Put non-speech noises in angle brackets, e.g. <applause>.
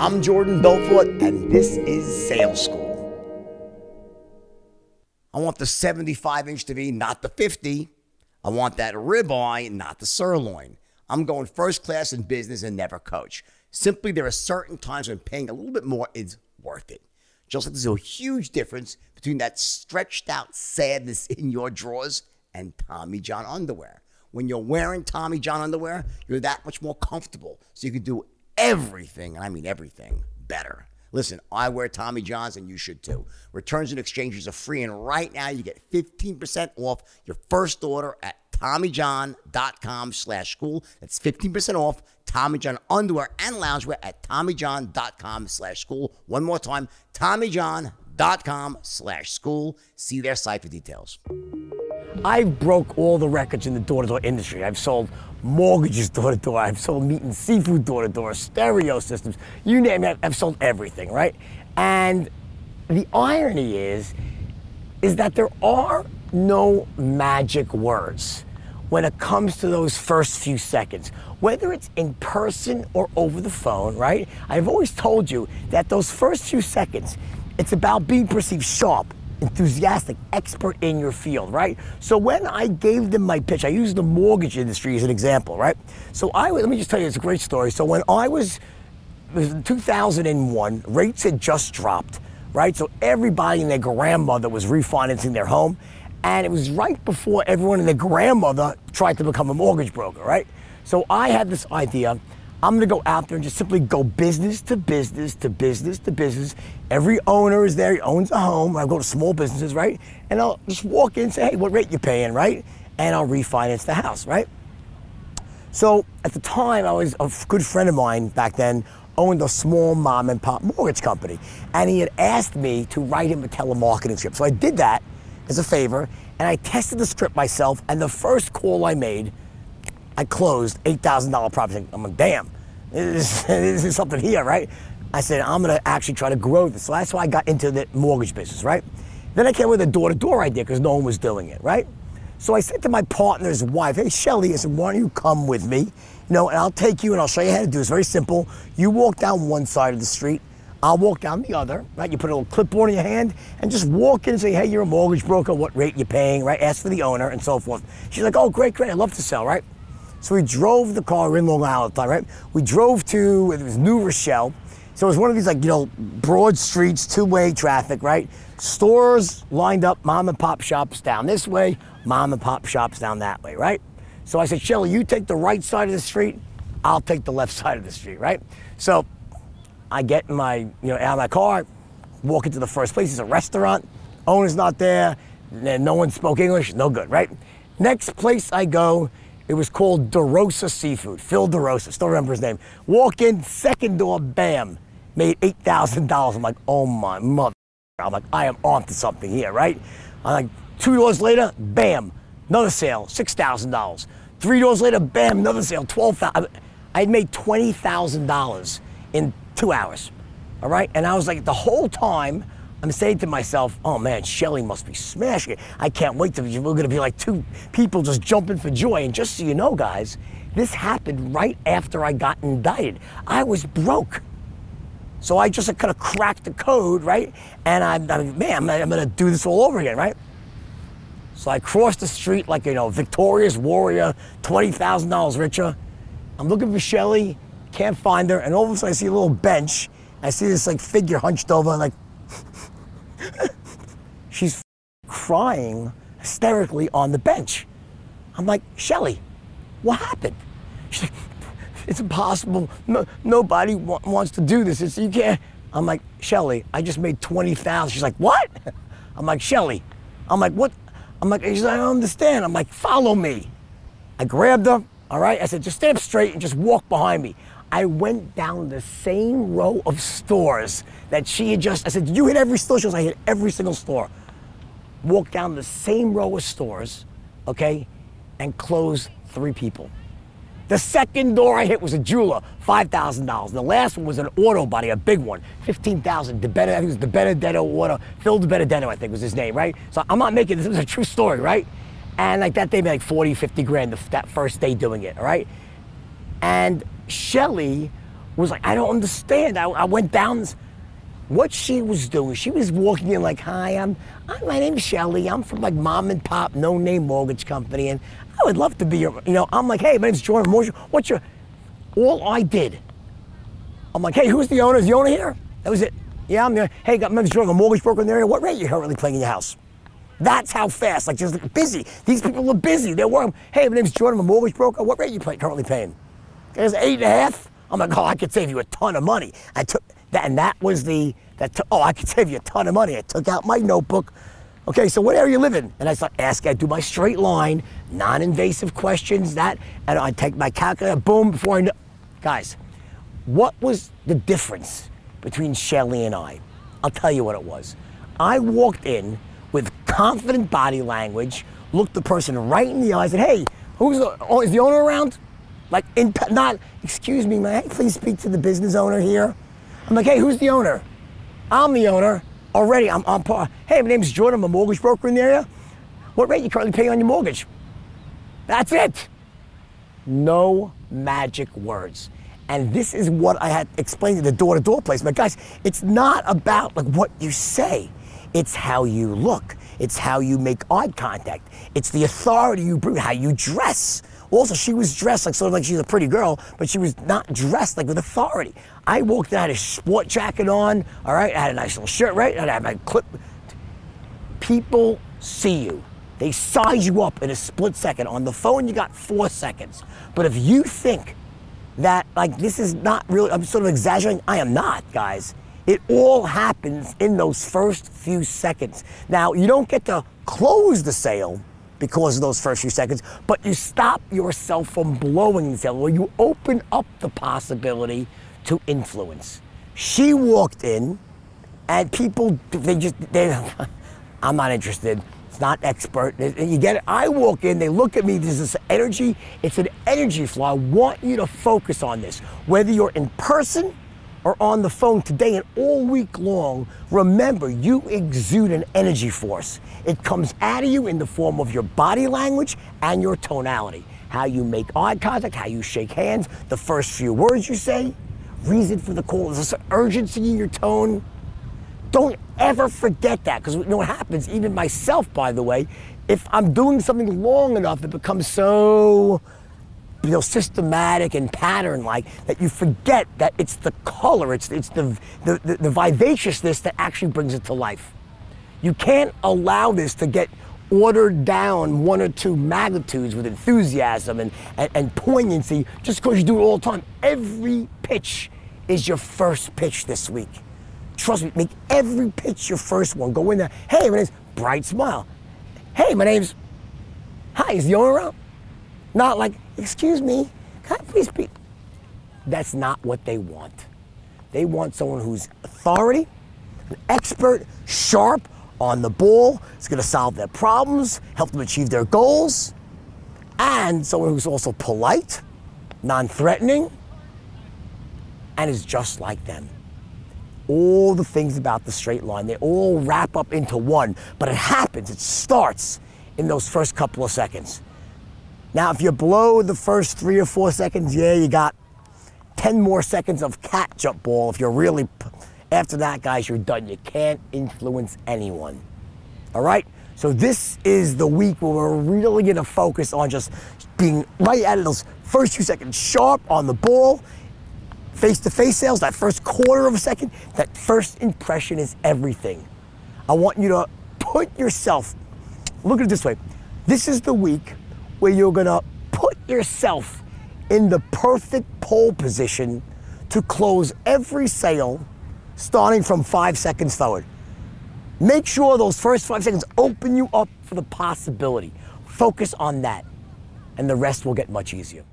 I'm Jordan Belfort, and this is Sales School. I want the 75 inch be, not the 50. I want that ribeye, not the sirloin. I'm going first class in business and never coach. Simply, there are certain times when paying a little bit more is worth it. Just like there's a huge difference between that stretched out sadness in your drawers and Tommy John underwear. When you're wearing Tommy John underwear, you're that much more comfortable. So you can do everything, and I mean everything, better. Listen, I wear Tommy Johns and you should too. Returns and exchanges are free, and right now you get 15% off your first order at TommyJohn.com slash school. That's 15% off Tommy John underwear and loungewear at TommyJohn.com slash school. One more time, TommyJohn.com slash school. See their site for details. I broke all the records in the door-to-door industry. I've sold mortgages door-to-door. I've sold meat and seafood door-to-door, stereo systems, you name it. I've sold everything, right? And the irony is, is that there are no magic words when it comes to those first few seconds, whether it's in person or over the phone, right? I've always told you that those first few seconds, it's about being perceived sharp, enthusiastic, expert in your field, right? So when I gave them my pitch, I used the mortgage industry as an example, right? So I let me just tell you, it's a great story. So when I was, was 2001, rates had just dropped, right? So everybody and their grandmother was refinancing their home. And it was right before everyone and their grandmother tried to become a mortgage broker, right? So I had this idea. I'm gonna go out there and just simply go business to business to business to business. Every owner is there, he owns a home. I go to small businesses, right? And I'll just walk in and say, hey, what rate you paying, right? And I'll refinance the house, right? So at the time, I was a good friend of mine back then owned a small mom and pop mortgage company. And he had asked me to write him a telemarketing script. So I did that as a favor, and I tested the script myself. And the first call I made, I closed $8,000 property. I'm like, damn, this is, <laughs> something here, right? I said, I'm gonna actually try to grow this. So that's why I got into the mortgage business, right? Then I came with a door to door idea because no one was doing it, right? So I said to my partner's wife, hey, Shelly, I said, why don't you come with me? You know, and I'll take you and I'll show you how to do it. It's very simple. You walk down one side of the street, I'll walk down the other, right? You put a little clipboard in your hand and just walk in and say, hey, you're a mortgage broker, what rate you paying, right? Ask for the owner and so forth. She's like, oh, great, great, I love to sell, right? So we drove the car, we're in Long Island the time, right? We drove to, it was New Rochelle. So it was one of these like, you know, broad streets, two-way traffic, right? Stores lined up, mom and pop shops down this way, mom and pop shops down that way, right? So I said, Shelly, you take the right side of the street, I'll take the left side of the street, right? So I get in my, you know, out of my car, walk into the first place. It's a restaurant. Owner's not there. and No one spoke English. No good, right? Next place I go, it was called DeRosa Seafood. Phil DeRosa, still remember his name. Walk in, second door, bam, made eight thousand dollars. I'm like, oh my mother. I'm like, I am onto something here, right? I'm like, two doors later, bam, another sale, six thousand dollars. Three doors later, bam, another sale, twelve thousand. I had made twenty thousand dollars in two hours. All right? And I was like, the whole time, I'm saying to myself, oh man, Shelly must be smashing it. I can't wait to, we're gonna be like two people just jumping for joy. And just so you know, guys, this happened right after I got indicted. I was broke. So I just kind of cracked the code, right? And I'm, I'm man, I'm gonna do this all over again, right? So I crossed the street like, you know, victorious warrior, $20,000 richer. I'm looking for Shelly, can't find her, and all of a sudden I see a little bench. I see this like figure hunched over, like she's crying hysterically on the bench. I'm like, Shelly, what happened? She's like, it's impossible. No, nobody wa- wants to do this. It's, you can't. I'm like, Shelly, I just made 20,000. She's like, what? I'm like, Shelly. I'm like, what? I'm like, she's like, I don't understand. I'm like, follow me. I grabbed her, all right? I said, just stand up straight and just walk behind me. I went down the same row of stores that she had just, I said, you hit every store? She goes, I hit every single store. Walked down the same row of stores, okay, and closed three people. The second door I hit was a jeweler, $5,000. The last one was an auto body, a big one, 15000 DeBenedetto, I think it was DeBenedetto Auto, Phil DeBenedetto, I think was his name, right? So I'm not making this, this is a true story, right? And like that, they made like 40, 50 grand the, that first day doing it, all right? And Shelly was like, I don't understand. I, I went down. What she was doing, she was walking in like, "Hi, I'm, I'm my name's Shelly. I'm from like mom and pop, no name mortgage company, and I would love to be your, you know." I'm like, "Hey, my name's Jordan Mortgage. What's your?" All I did, I'm like, "Hey, who's the owner? Is the owner here?" That was it. Yeah, I'm here. Hey, got my name's Jordan, a mortgage broker in the area. What rate you currently paying in your house? That's how fast, like just busy. These people are busy. They're working. Hey, my name's Jordan, I'm a mortgage broker. What rate you pay, currently paying? It's eight and a half. I'm like, oh, I could save you a ton of money. I took that, and that was the that. T- oh, I could save you a ton of money. I took out my notebook. Okay, so what area you live in? And I start asking. I do my straight line, non-invasive questions. That, and I take my calculator. Boom, before I know, guys, what was the difference between Shelly and I? I'll tell you what it was. I walked in with confident body language, looked the person right in the eyes, and hey, who's the, oh, is the owner around? Like, in, not, excuse me, may I please speak to the business owner here? I'm like, hey, who's the owner? I'm the owner. Already, I'm on par. Hey, my name's Jordan. I'm a mortgage broker in the area. What rate you currently paying on your mortgage? That's it. No magic words. And this is what I had explained in the door-to-door place. But guys, it's not about like what you say. It's how you look. It's how you make eye contact. It's the authority you bring, how you dress. Also, she was dressed like sort of like she's a pretty girl, but she was not dressed like with authority. I walked in, I had a sport jacket on, all right, I had a nice little shirt, right? I had my clip. People see you. They size you up in a split second. On the phone, you got four seconds. But if you think that, like, this is not really, I'm sort of exaggerating, I am not, guys. It all happens in those first few seconds. Now, you don't get to close the sale because of those first few seconds, but you stop yourself from blowing the or you open up the possibility to influence. She walked in, and people, they just, they, <laughs> I'm not interested. It's not expert. You get it? I walk in, they look at me, there's this energy. It's an energy flow. I want you to focus on this. Whether you're in person, or on the phone today and all week long, remember you exude an energy force. It comes out of you in the form of your body language and your tonality. How you make eye contact, how you shake hands, the first few words you say, reason for the call, is there urgency in your tone? Don't ever forget that because you know what happens, even myself, by the way, if I'm doing something long enough, it becomes so you know, systematic and pattern like that you forget that it's the color, it's, it's the, the, the, the vivaciousness that actually brings it to life. You can't allow this to get ordered down one or two magnitudes with enthusiasm and, and, and poignancy just because you do it all the time. Every pitch is your first pitch this week. Trust me, make every pitch your first one. Go in there. Hey, my name's Bright Smile. Hey, my name's. Hi, is the owner around? Not like, excuse me, can I please speak? That's not what they want. They want someone who's authority, an expert, sharp, on the ball, is going to solve their problems, help them achieve their goals, and someone who's also polite, non threatening, and is just like them. All the things about the straight line, they all wrap up into one, but it happens, it starts in those first couple of seconds. Now, if you blow the first three or four seconds, yeah, you got 10 more seconds of catch up ball. If you're really, after that, guys, you're done. You can't influence anyone. All right? So, this is the week where we're really going to focus on just being right at those first few seconds, sharp on the ball, face to face sales, that first quarter of a second, that first impression is everything. I want you to put yourself, look at it this way. This is the week where you're gonna put yourself in the perfect pole position to close every sale starting from five seconds forward. Make sure those first five seconds open you up for the possibility. Focus on that, and the rest will get much easier.